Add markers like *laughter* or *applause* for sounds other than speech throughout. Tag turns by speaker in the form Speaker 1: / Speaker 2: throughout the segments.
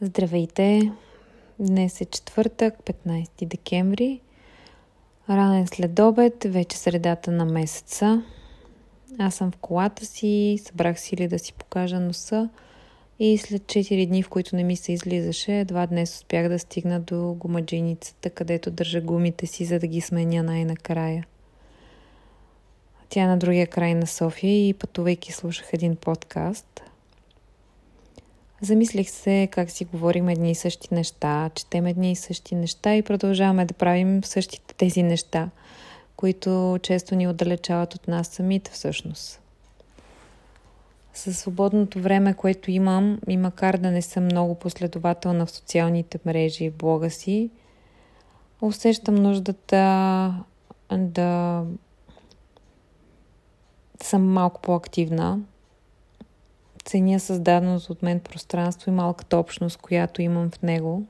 Speaker 1: Здравейте! Днес е четвъртък, 15 декември. Ранен след обед, вече средата на месеца. Аз съм в колата си, събрах сили да си покажа носа и след 4 дни, в които не ми се излизаше, едва днес успях да стигна до гумаджиницата, където държа гумите си, за да ги сменя най-накрая. Тя е на другия край на София и пътувайки слушах един подкаст – Замислих се как си говорим едни и същи неща, четем едни и същи неща и продължаваме да правим същите тези неща, които често ни отдалечават от нас самите всъщност. Със свободното време, което имам, и макар да не съм много последователна в социалните мрежи и блога си, усещам нуждата да съм малко по-активна, ценя създаденото от мен пространство и малката общност, която имам в него.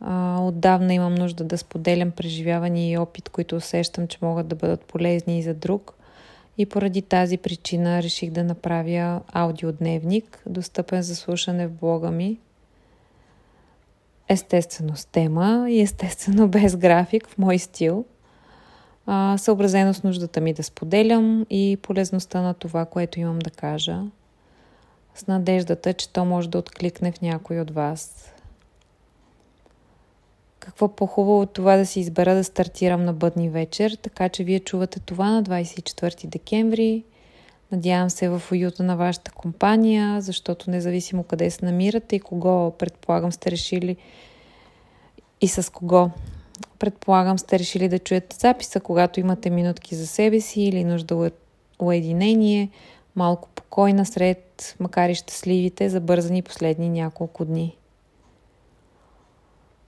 Speaker 1: А, отдавна имам нужда да споделям преживявания и опит, които усещам, че могат да бъдат полезни и за друг. И поради тази причина реших да направя аудиодневник, достъпен за слушане в блога ми. Естествено с тема и естествено *laughs* без график в мой стил – съобразено с нуждата ми да споделям и полезността на това, което имам да кажа с надеждата, че то може да откликне в някой от вас. Какво по-хубаво от това да си избера да стартирам на бъдни вечер, така че вие чувате това на 24 декември. Надявам се в уюта на вашата компания, защото независимо къде се намирате и кого, предполагам, сте решили и с кого. Предполагам, сте решили да чуете записа, когато имате минутки за себе си или нужда уединение – малко покойна сред, макар и щастливите, забързани последни няколко дни.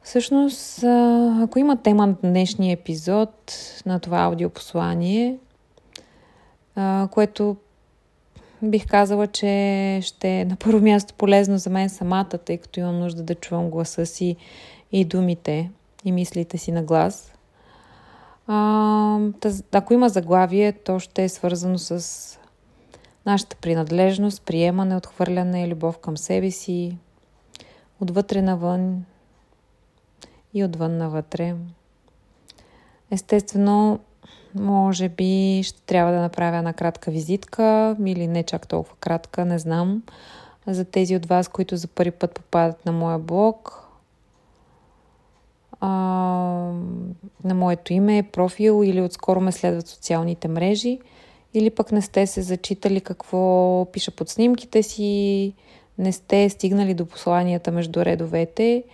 Speaker 1: Всъщност, ако има тема на днешния епизод на това аудиопослание, което бих казала, че ще е на първо място полезно за мен самата, тъй като имам нужда да чувам гласа си и думите и мислите си на глас. ако има заглавие, то ще е свързано с нашата принадлежност, приемане, отхвърляне любов към себе си, отвътре навън и отвън навътре. Естествено, може би ще трябва да направя една кратка визитка или не чак толкова кратка, не знам. За тези от вас, които за първи път попадат на моя блог, а, на моето име, профил или отскоро ме следват социалните мрежи – или пък не сте се зачитали какво пиша под снимките си, не сте стигнали до посланията между редовете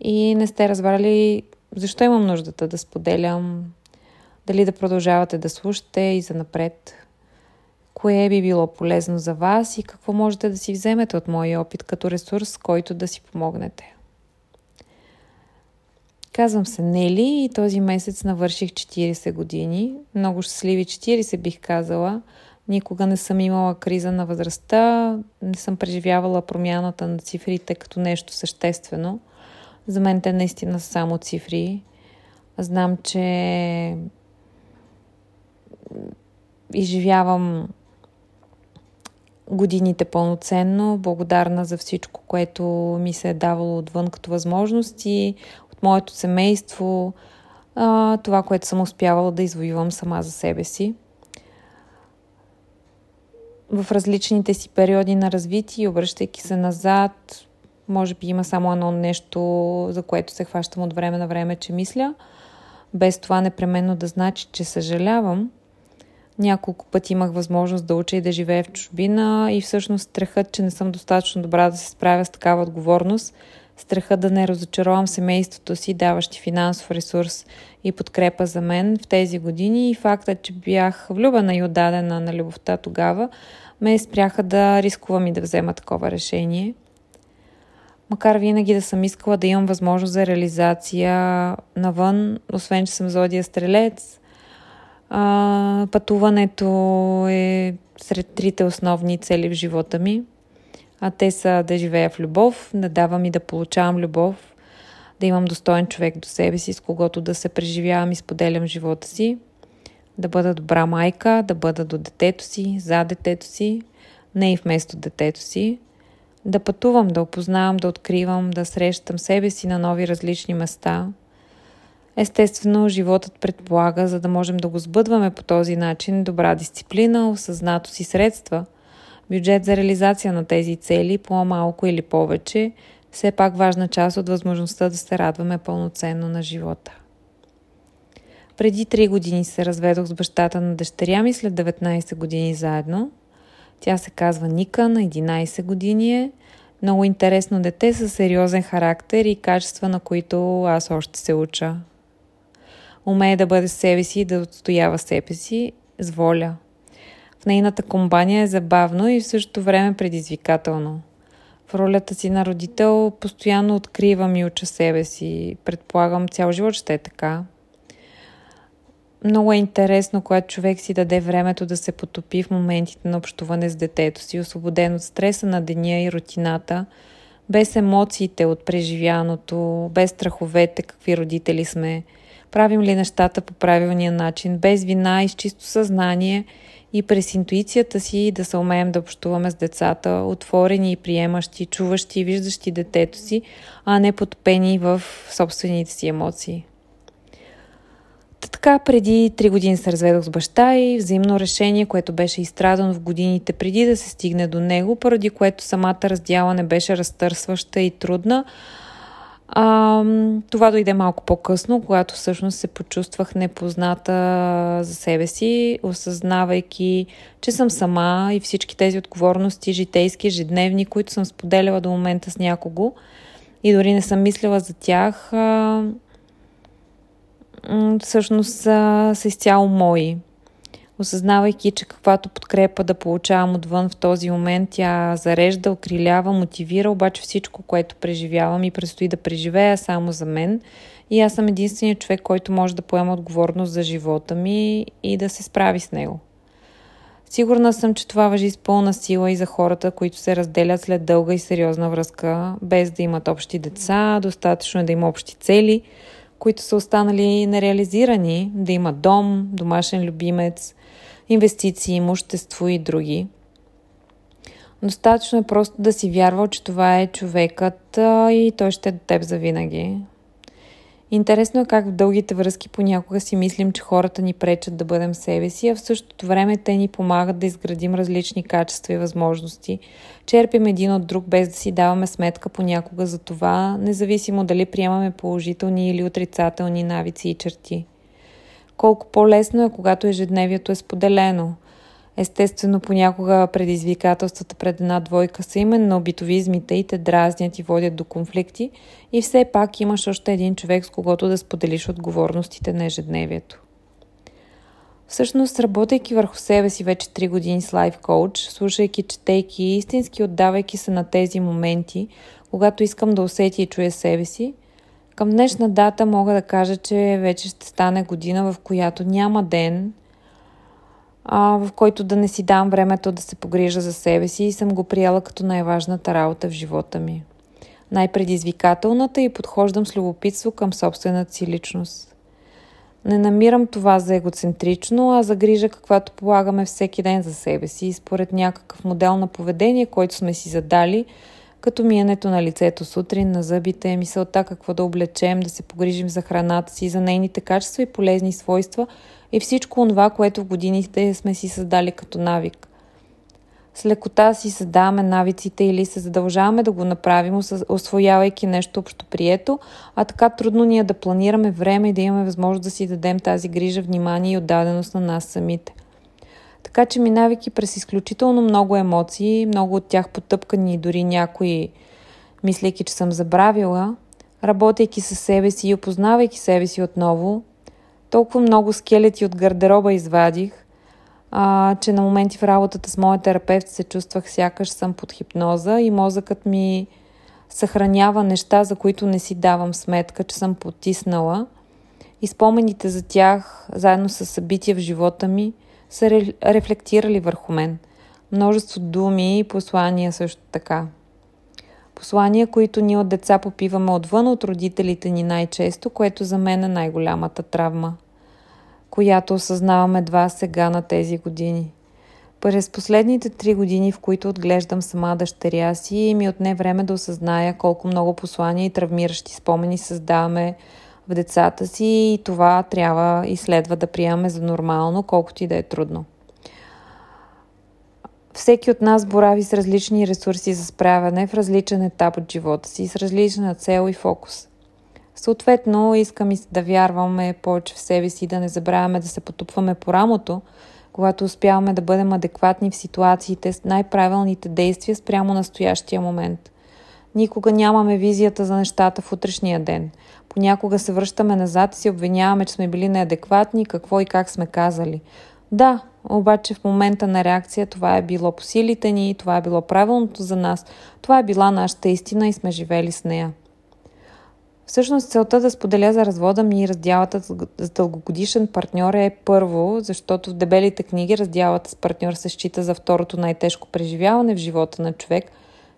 Speaker 1: и не сте разбрали защо имам нуждата да споделям, дали да продължавате да слушате и за напред. Кое би било полезно за вас и какво можете да си вземете от моя опит като ресурс, който да си помогнете. Казвам се Нели и този месец навърших 40 години. Много щастливи 40 бих казала. Никога не съм имала криза на възрастта, не съм преживявала промяната на цифрите като нещо съществено. За мен те наистина са само цифри. Знам, че изживявам годините пълноценно, благодарна за всичко, което ми се е давало отвън като възможности, моето семейство, а, това, което съм успявала да извоювам сама за себе си. В различните си периоди на развитие, обръщайки се назад, може би има само едно нещо, за което се хващам от време на време, че мисля, без това непременно да значи, че съжалявам. Няколко пъти имах възможност да уча и да живея в чужбина и всъщност страхът, че не съм достатъчно добра да се справя с такава отговорност – страха да не разочаровам семейството си, даващи финансов ресурс и подкрепа за мен в тези години и факта, че бях влюбена и отдадена на любовта тогава, ме спряха да рискувам и да взема такова решение. Макар винаги да съм искала да имам възможност за реализация навън, освен че съм зодия стрелец, пътуването е сред трите основни цели в живота ми – а те са да живея в любов, да давам и да получавам любов, да имам достоен човек до себе си, с когото да се преживявам и споделям живота си, да бъда добра майка, да бъда до детето си, за детето си, не и вместо детето си, Да пътувам, да опознавам, да откривам, да срещам себе си на нови различни места. Естествено, животът предполага, за да можем да го сбъдваме по този начин, добра дисциплина, осъзнато си средства, бюджет за реализация на тези цели, по-малко или повече, все пак важна част от възможността да се радваме пълноценно на живота. Преди 3 години се разведох с бащата на дъщеря ми след 19 години заедно. Тя се казва Ника, на 11 години е. Много интересно дете със сериозен характер и качества, на които аз още се уча. Умее да бъде себе си и да отстоява себе си с воля. В нейната компания е забавно и в същото време предизвикателно. В ролята си на родител постоянно откривам и уча себе си. Предполагам, цял живот ще е така. Много е интересно, когато човек си даде времето да се потопи в моментите на общуване с детето си, освободен от стреса на деня и рутината, без емоциите от преживяното, без страховете, какви родители сме, правим ли нещата по правилния начин, без вина и с чисто съзнание и през интуицията си да се умеем да общуваме с децата, отворени и приемащи, чуващи и виждащи детето си, а не потопени в собствените си емоции. Така преди три години се разведох с баща и взаимно решение, което беше изстрадано в годините преди да се стигне до него, поради което самата раздяла не беше разтърсваща и трудна. А, това дойде малко по-късно, когато всъщност се почувствах непозната за себе си, осъзнавайки, че съм сама и всички тези отговорности, житейски, ежедневни, които съм споделяла до момента с някого и дори не съм мислила за тях. А, всъщност са, са изцяло мои. Осъзнавайки, че каквато подкрепа да получавам отвън в този момент, тя зарежда, окрилява, мотивира, обаче всичко, което преживявам и предстои да преживея само за мен. И аз съм единственият човек, който може да поема отговорност за живота ми и да се справи с него. Сигурна съм, че това въжи с пълна сила и за хората, които се разделят след дълга и сериозна връзка, без да имат общи деца, достатъчно е да има общи цели – които са останали нереализирани, да има дом, домашен любимец, инвестиции, имущество и други. Достатъчно е просто да си вярвал, че това е човекът и той ще е до теб завинаги. Интересно е как в дългите връзки понякога си мислим, че хората ни пречат да бъдем себе си, а в същото време те ни помагат да изградим различни качества и възможности. Черпим един от друг без да си даваме сметка понякога за това, независимо дали приемаме положителни или отрицателни навици и черти. Колко по-лесно е, когато ежедневието е споделено – Естествено, понякога предизвикателствата пред една двойка са именно битовизмите и те дразнят и водят до конфликти и все пак имаш още един човек, с когото да споделиш отговорностите на ежедневието. Всъщност, работейки върху себе си вече 3 години с лайф коуч, слушайки, четейки и истински отдавайки се на тези моменти, когато искам да усетя и чуя себе си, към днешна дата мога да кажа, че вече ще стане година, в която няма ден – а, в който да не си дам времето да се погрижа за себе си и съм го приела като най-важната работа в живота ми. Най-предизвикателната и подхождам с любопитство към собствената си личност. Не намирам това за егоцентрично, а за грижа, каквато полагаме всеки ден за себе си, според някакъв модел на поведение, който сме си задали, като миенето на лицето сутрин, на зъбите, мисълта какво да облечем, да се погрижим за храната си, за нейните качества и полезни свойства – и всичко това, което в годините сме си създали като навик. С лекота си създаваме навиците или се задължаваме да го направим, освоявайки нещо общоприето, а така трудно ни е да планираме време и да имаме възможност да си дадем тази грижа, внимание и отдаденост на нас самите. Така че минавайки през изключително много емоции, много от тях потъпкани и дори някои, мислейки, че съм забравила, работейки със себе си и опознавайки себе си отново, толкова много скелети от гардероба извадих, а, че на моменти в работата с моя терапевт се чувствах сякаш съм под хипноза и мозъкът ми съхранява неща, за които не си давам сметка, че съм потиснала. И спомените за тях, заедно с събития в живота ми, са рефлектирали върху мен. Множество думи и послания също така. Послания, които ние от деца попиваме отвън от родителите ни най-често, което за мен е най-голямата травма, която осъзнаваме едва сега на тези години. През последните три години, в които отглеждам сама дъщеря си, ми отне време да осъзная колко много послания и травмиращи спомени създаваме в децата си и това трябва и следва да приемаме за нормално, колкото и да е трудно. Всеки от нас борави с различни ресурси за справяне в различен етап от живота си, с различна цел и фокус. Съответно, искам и да вярваме повече в себе си и да не забравяме да се потупваме по рамото, когато успяваме да бъдем адекватни в ситуациите с най-правилните действия спрямо настоящия момент. Никога нямаме визията за нещата в утрешния ден. Понякога се връщаме назад и се обвиняваме, че сме били неадекватни, какво и как сме казали. Да, обаче в момента на реакция това е било по силите ни, това е било правилното за нас, това е била нашата истина и сме живели с нея. Всъщност целта да споделя за развода ми и раздялата с дългогодишен партньор е първо, защото в дебелите книги раздялата с партньор се счита за второто най-тежко преживяване в живота на човек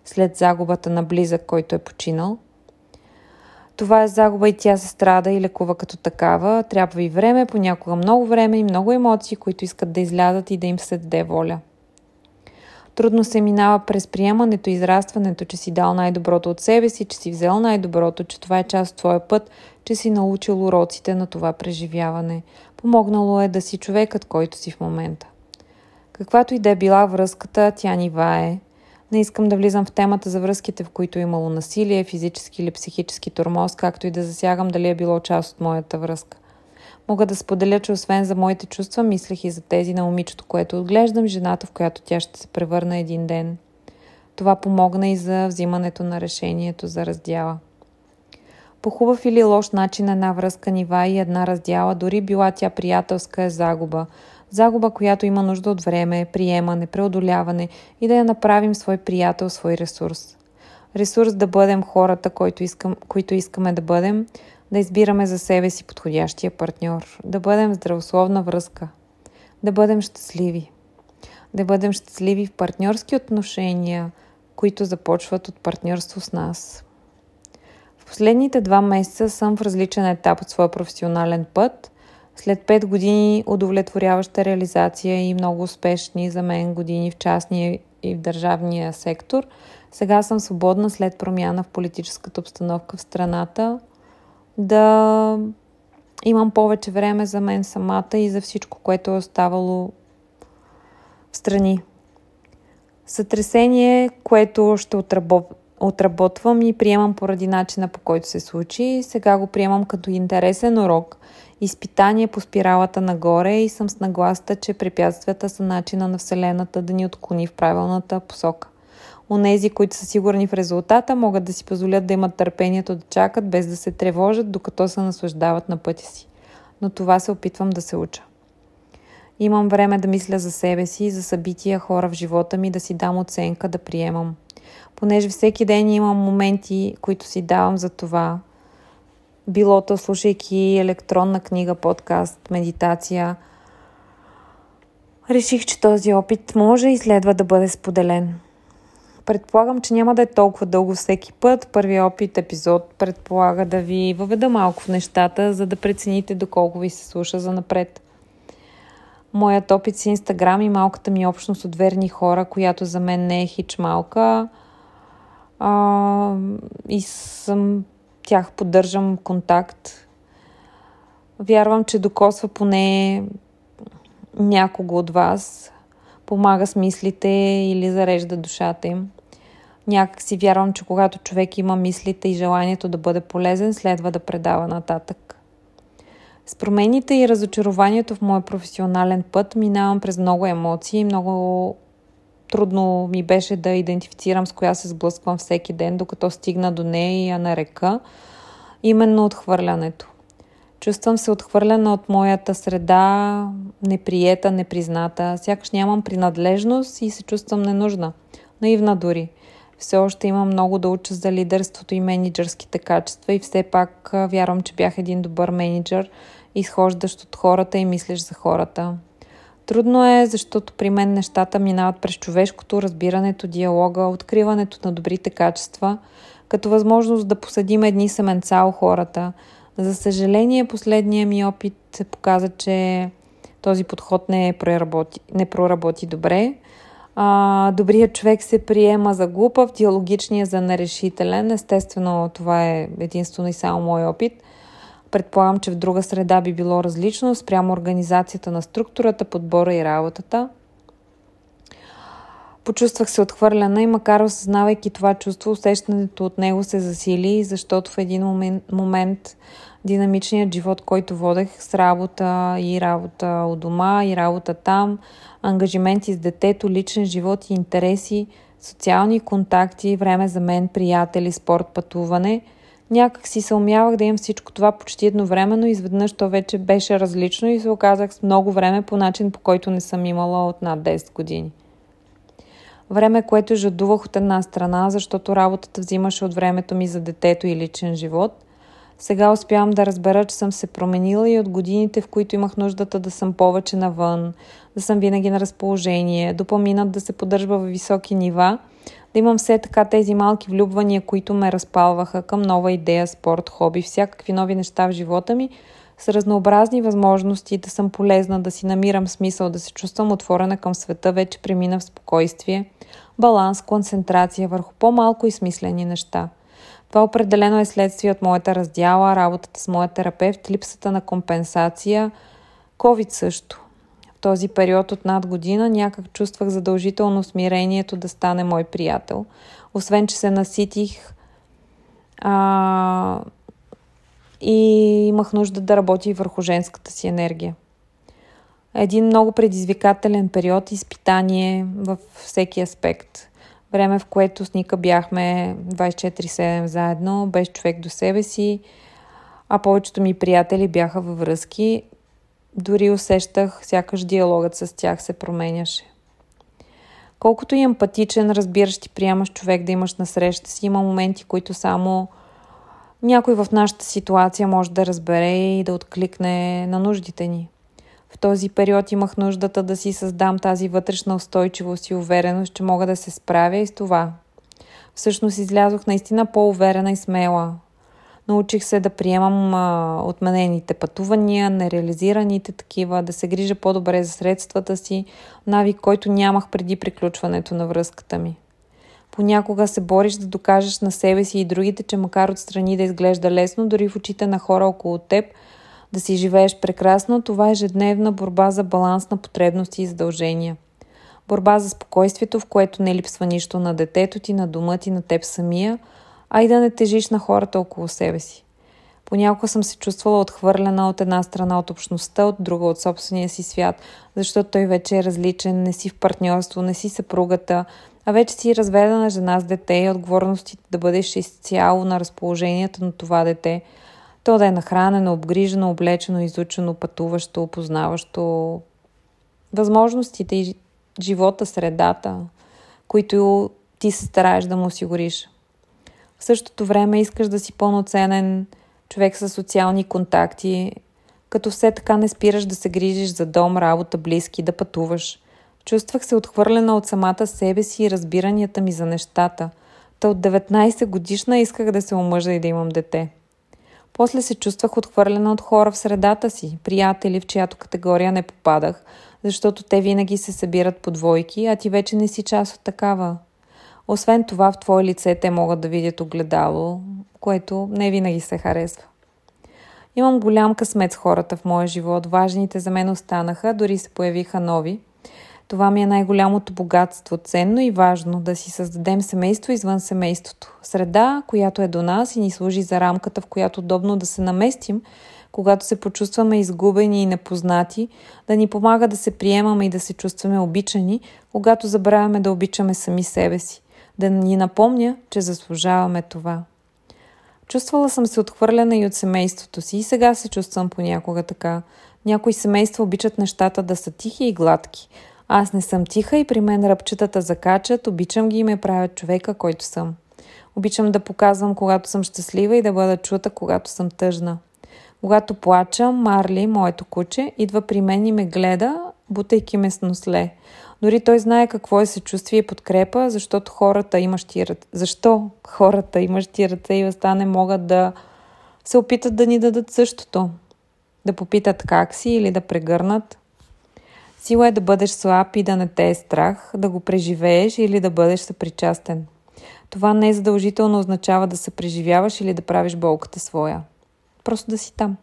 Speaker 1: след загубата на близък, който е починал. Това е загуба и тя се страда и лекува като такава. Трябва и време, понякога много време и много емоции, които искат да излязат и да им се даде воля – Трудно се минава през приемането и израстването, че си дал най-доброто от себе си, че си взел най-доброто, че това е част от твоя път, че си научил уроците на това преживяване. Помогнало е да си човекът, който си в момента. Каквато и да е била връзката, тя ни вае. Не искам да влизам в темата за връзките, в които е имало насилие, физически или психически тормоз, както и да засягам дали е било част от моята връзка. Мога да споделя, че освен за моите чувства, мислех и за тези на момичето, което отглеждам, жената, в която тя ще се превърне един ден. Това помогна и за взимането на решението за раздяла. По хубав или лош начин една връзка нива и една раздяла, дори била тя приятелска е загуба. Загуба, която има нужда от време, приемане, преодоляване и да я направим свой приятел, свой ресурс. Ресурс да бъдем хората, които, искам, които искаме да бъдем, да избираме за себе си подходящия партньор, да бъдем здравословна връзка, да бъдем щастливи, да бъдем щастливи в партньорски отношения, които започват от партньорство с нас. В последните два месеца съм в различен етап от своя професионален път. След пет години удовлетворяваща реализация и много успешни за мен години в частния и в държавния сектор, сега съм свободна след промяна в политическата обстановка в страната – да имам повече време за мен самата и за всичко, което е оставало в страни. Сътресение, което ще отработвам и приемам поради начина по който се случи. Сега го приемам като интересен урок, изпитание по спиралата нагоре и съм с нагласта, че препятствията са начина на Вселената да ни отклони в правилната посока. Онези, които са сигурни в резултата, могат да си позволят да имат търпението да чакат, без да се тревожат, докато се наслаждават на пътя си. Но това се опитвам да се уча. Имам време да мисля за себе си, за събития, хора в живота ми, да си дам оценка, да приемам. Понеже всеки ден имам моменти, които си давам за това. Билото, слушайки електронна книга, подкаст, медитация. Реших, че този опит може и следва да бъде споделен. Предполагам, че няма да е толкова дълго всеки път. Първият опит, епизод, предполага да ви въведа малко в нещата, за да прецените доколко ви се слуша за напред. Моят опит с Инстаграм и малката ми общност от верни хора, която за мен не е хич малка. А, и съм тях поддържам контакт. Вярвам, че докосва поне някого от вас помага с мислите или зарежда душата им. Някак си вярвам, че когато човек има мислите и желанието да бъде полезен, следва да предава нататък. С промените и разочарованието в моя професионален път минавам през много емоции. Много трудно ми беше да идентифицирам с коя се сблъсквам всеки ден, докато стигна до нея и я нарека. Именно отхвърлянето. Чувствам се отхвърлена от моята среда, неприета, непризната. Сякаш нямам принадлежност и се чувствам ненужна. Наивна дори. Все още имам много да уча за лидерството и менеджерските качества и все пак вярвам, че бях един добър менеджер, изхождащ от хората и мислиш за хората. Трудно е, защото при мен нещата минават през човешкото, разбирането, диалога, откриването на добрите качества, като възможност да посадим едни семенца у хората – за съжаление, последния ми опит показа, че Този подход не, проработи, не проработи добре. А, добрият човек се приема за глупав, диалогичният за нерешителен. Естествено, това е единствено и само мой опит. Предполагам, че в друга среда би било различно спрямо организацията на структурата, подбора и работата. Почувствах се отхвърлена и макар осъзнавайки това чувство, усещането от него се засили, защото в един момент, момент динамичният живот, който водех с работа и работа у дома и работа там, ангажименти с детето, личен живот и интереси, социални контакти, време за мен, приятели, спорт, пътуване. Някак си се умявах да имам всичко това почти едновременно изведнъж то вече беше различно и се оказах с много време по начин, по който не съм имала от над 10 години. Време, което жадувах от една страна, защото работата взимаше от времето ми за детето и личен живот – сега успявам да разбера, че съм се променила и от годините, в които имах нуждата да съм повече навън, да съм винаги на разположение, допаминът да се поддържа в високи нива, да имам все така тези малки влюбвания, които ме разпалваха към нова идея, спорт, хоби, всякакви нови неща в живота ми, с разнообразни възможности да съм полезна, да си намирам смисъл, да се чувствам отворена към света, вече премина в спокойствие, баланс, концентрация върху по-малко и смислени неща – това определено е следствие от моята раздяла, работата с моя терапевт, липсата на компенсация, COVID също. В този период от над година някак чувствах задължително смирението да стане мой приятел. Освен, че се наситих а, и имах нужда да работя и върху женската си енергия. Един много предизвикателен период, изпитание във всеки аспект – Време, в което с Ника бяхме 24-7 заедно, без човек до себе си, а повечето ми приятели бяха във връзки. Дори усещах, сякаш диалогът с тях се променяше. Колкото и емпатичен, разбиращ и приемаш човек да имаш на среща си, има моменти, които само някой в нашата ситуация може да разбере и да откликне на нуждите ни. В този период имах нуждата да си създам тази вътрешна устойчивост и увереност, че мога да се справя и с това. Всъщност излязох наистина по-уверена и смела. Научих се да приемам а, отменените пътувания, нереализираните такива, да се грижа по-добре за средствата си, навик, който нямах преди приключването на връзката ми. Понякога се бориш да докажеш на себе си и другите, че макар отстрани да изглежда лесно, дори в очите на хора около теб – да си живееш прекрасно, това е ежедневна борба за баланс на потребности и задължения. Борба за спокойствието, в което не липсва нищо на детето ти, на дома ти, на теб самия, а и да не тежиш на хората около себе си. Понякога съм се чувствала отхвърлена от една страна от общността, от друга от собствения си свят, защото той вече е различен, не си в партньорство, не си съпругата, а вече си разведена жена с дете и отговорностите да бъдеш изцяло на разположението на това дете – то да е нахранено, обгрижено, облечено, изучено, пътуващо, опознаващо възможностите и живота, средата, които ти се стараеш да му осигуриш. В същото време искаш да си пълноценен човек с социални контакти, като все така не спираш да се грижиш за дом, работа, близки, да пътуваш. Чувствах се отхвърлена от самата себе си и разбиранията ми за нещата. Та от 19 годишна исках да се омъжа и да имам дете. После се чувствах отхвърлена от хора в средата си, приятели, в чиято категория не попадах, защото те винаги се събират по двойки, а ти вече не си част от такава. Освен това, в твое лице те могат да видят огледало, което не винаги се харесва. Имам голям късмет с хората в моя живот. Важните за мен останаха, дори се появиха нови – това ми е най-голямото богатство, ценно и важно да си създадем семейство извън семейството. Среда, която е до нас и ни служи за рамката, в която удобно да се наместим, когато се почувстваме изгубени и непознати, да ни помага да се приемаме и да се чувстваме обичани, когато забравяме да обичаме сами себе си, да ни напомня, че заслужаваме това. Чувствала съм се отхвърлена и от семейството си и сега се чувствам понякога така. Някои семейства обичат нещата да са тихи и гладки – аз не съм тиха и при мен ръбчетата закачат, обичам ги и ме правят човека, който съм. Обичам да показвам, когато съм щастлива и да бъда чута, когато съм тъжна. Когато плача, Марли, моето куче, идва при мен и ме гледа, бутайки ме с носле. Дори той знае какво е съчувствие и подкрепа, защото хората имащи ръце. Защо хората имащи ръце и уста не могат да се опитат да ни дадат същото? Да попитат как си или да прегърнат? Сила е да бъдеш слаб и да не те е страх, да го преживееш или да бъдеш съпричастен. Това не е задължително означава да се преживяваш или да правиш болката своя. Просто да си там.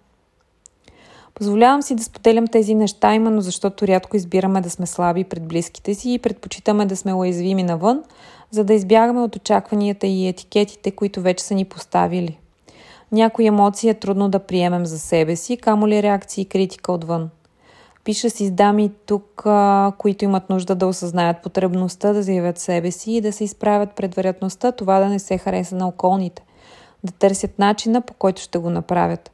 Speaker 1: Позволявам си да споделям тези неща, именно защото рядко избираме да сме слаби пред близките си и предпочитаме да сме уязвими навън, за да избягаме от очакванията и етикетите, които вече са ни поставили. Някои емоции е трудно да приемем за себе си, камо ли реакции и критика отвън. Пиша си с дами тук, а, които имат нужда да осъзнаят потребността да заявят себе си и да се изправят пред вероятността това да не се хареса на околните, да търсят начина по който ще го направят.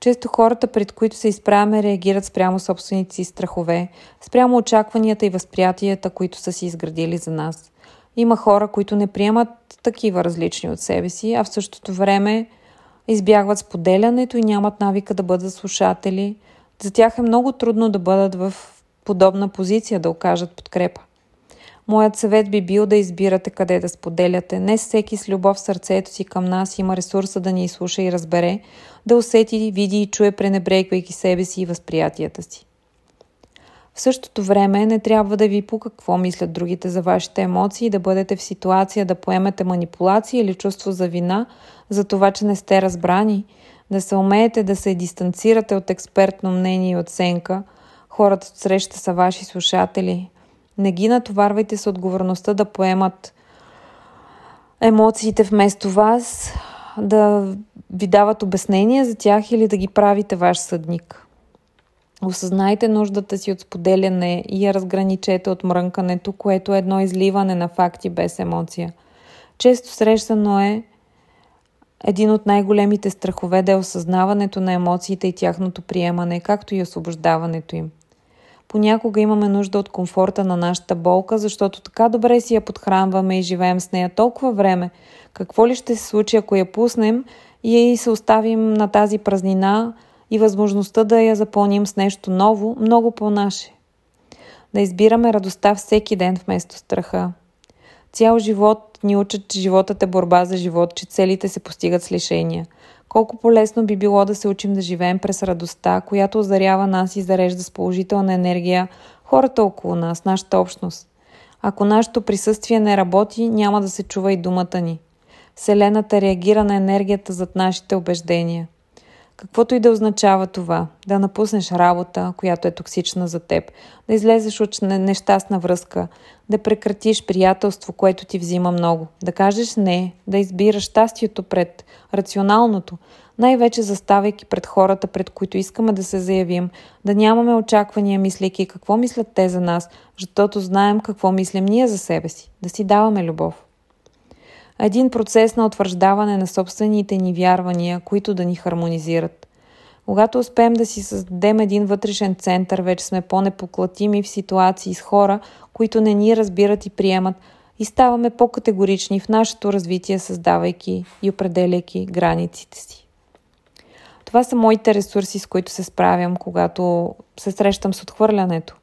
Speaker 1: Често хората, пред които се изправяме, реагират спрямо собствените си страхове, спрямо очакванията и възприятията, които са си изградили за нас. Има хора, които не приемат такива различни от себе си, а в същото време избягват споделянето и нямат навика да бъдат слушатели. За тях е много трудно да бъдат в подобна позиция, да окажат подкрепа. Моят съвет би бил да избирате къде да споделяте. Не всеки с любов в сърцето си към нас има ресурса да ни изслуша и разбере, да усети, види и чуе, пренебрегвайки себе си и възприятията си. В същото време не трябва да ви по какво мислят другите за вашите емоции, да бъдете в ситуация да поемете манипулация или чувство за вина за това, че не сте разбрани, да се умеете да се дистанцирате от експертно мнение и оценка. Хората от среща са ваши слушатели. Не ги натоварвайте с отговорността да поемат емоциите вместо вас, да ви дават обяснения за тях или да ги правите ваш съдник. Осъзнайте нуждата си от споделяне и я разграничете от мрънкането, което е едно изливане на факти без емоция. Често срещано е един от най-големите страхове да е осъзнаването на емоциите и тяхното приемане, както и освобождаването им. Понякога имаме нужда от комфорта на нашата болка, защото така добре си я подхранваме и живеем с нея толкова време. Какво ли ще се случи, ако я пуснем и се оставим на тази празнина и възможността да я запълним с нещо ново, много по-наше? Да избираме радостта всеки ден вместо страха. Цял живот ни учат, че животът е борба за живот, че целите се постигат с лишения. Колко по-лесно би било да се учим да живеем през радостта, която озарява нас и зарежда с положителна енергия хората около нас, нашата общност. Ако нашето присъствие не работи, няма да се чува и думата ни. Вселената реагира на енергията зад нашите убеждения. Каквото и да означава това, да напуснеш работа, която е токсична за теб, да излезеш от нещастна връзка, да прекратиш приятелство, което ти взима много, да кажеш не, да избираш щастието пред рационалното, най-вече заставайки пред хората, пред които искаме да се заявим, да нямаме очаквания, мислейки какво мислят те за нас, защото знаем какво мислим ние за себе си, да си даваме любов един процес на утвърждаване на собствените ни вярвания, които да ни хармонизират. Когато успеем да си създадем един вътрешен център, вече сме по-непоклатими в ситуации с хора, които не ни разбират и приемат, и ставаме по-категорични в нашето развитие, създавайки и определяйки границите си. Това са моите ресурси, с които се справям, когато се срещам с отхвърлянето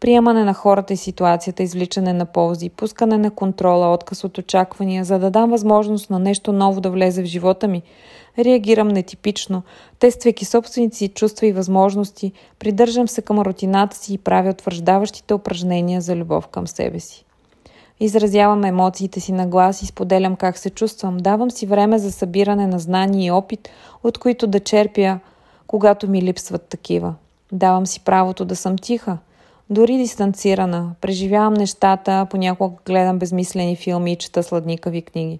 Speaker 1: приемане на хората и ситуацията, извличане на ползи, пускане на контрола, отказ от очаквания, за да дам възможност на нещо ново да влезе в живота ми. Реагирам нетипично, тествайки собствените си чувства и възможности, придържам се към рутината си и правя утвърждаващите упражнения за любов към себе си. Изразявам емоциите си на глас и споделям как се чувствам. Давам си време за събиране на знания и опит, от които да черпя, когато ми липсват такива. Давам си правото да съм тиха, дори дистанцирана. Преживявам нещата, понякога гледам безмислени филми и чета сладникави книги.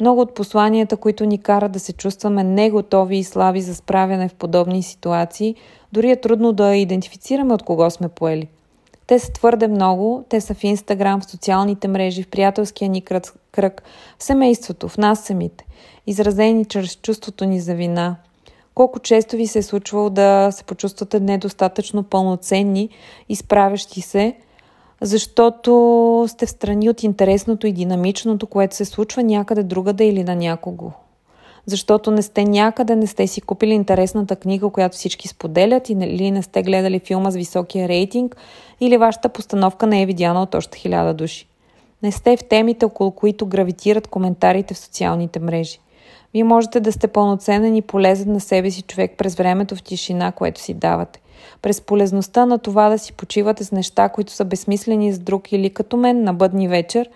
Speaker 1: Много от посланията, които ни карат да се чувстваме неготови и слаби за справяне в подобни ситуации, дори е трудно да идентифицираме от кого сме поели. Те са твърде много, те са в Инстаграм, в социалните мрежи, в приятелския ни кръг, в семейството, в нас самите, изразени чрез чувството ни за вина – колко често ви се е случвало да се почувствате недостатъчно пълноценни и справящи се, защото сте в страни от интересното и динамичното, което се случва някъде другаде или на някого. Защото не сте някъде, не сте си купили интересната книга, която всички споделят, или не сте гледали филма с високия рейтинг, или вашата постановка не е видяна от още хиляда души. Не сте в темите, около които гравитират коментарите в социалните мрежи. Вие можете да сте пълноценен и полезен на себе си човек през времето в тишина, което си давате. През полезността на това да си почивате с неща, които са безсмислени с друг или като мен на бъдни вечер,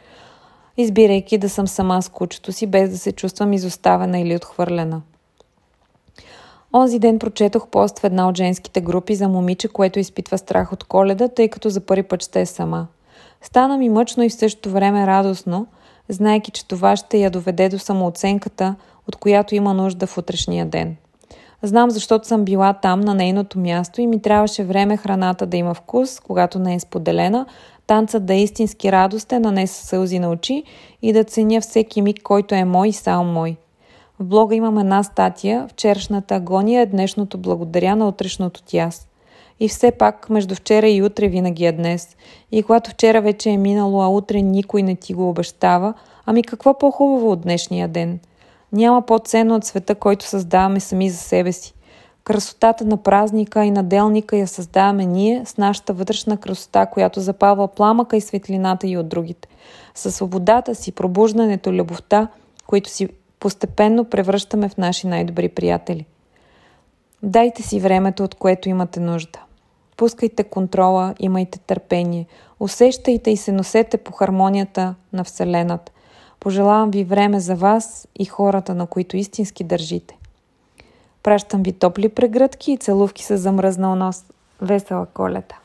Speaker 1: избирайки да съм сама с кучето си, без да се чувствам изоставена или отхвърлена. Онзи ден прочетох пост в една от женските групи за момиче, което изпитва страх от коледа, тъй като за първи път ще е сама. Стана ми мъчно и в същото време радостно, знайки, че това ще я доведе до самооценката, от която има нужда в утрешния ден. Знам, защото съм била там на нейното място и ми трябваше време храната да има вкус, когато не е споделена, танцът да е истински радостен, а не с сълзи на очи и да ценя всеки миг, който е мой и само мой. В блога имам една статия «Вчерашната агония е днешното благодаря на утрешното тяс». И все пак, между вчера и утре винаги е днес. И когато вчера вече е минало, а утре никой не ти го обещава, ами какво по-хубаво от днешния ден? Няма по-ценно от света, който създаваме сами за себе си. Красотата на празника и на делника я създаваме ние с нашата вътрешна красота, която запалва пламъка и светлината и от другите. Със свободата си, пробуждането, любовта, които си постепенно превръщаме в наши най-добри приятели. Дайте си времето, от което имате нужда. Пускайте контрола, имайте търпение, усещайте и се носете по хармонията на Вселената. Пожелавам ви време за вас и хората, на които истински държите. Пращам ви топли прегръдки и целувки с замръзнал нос. Весела колета!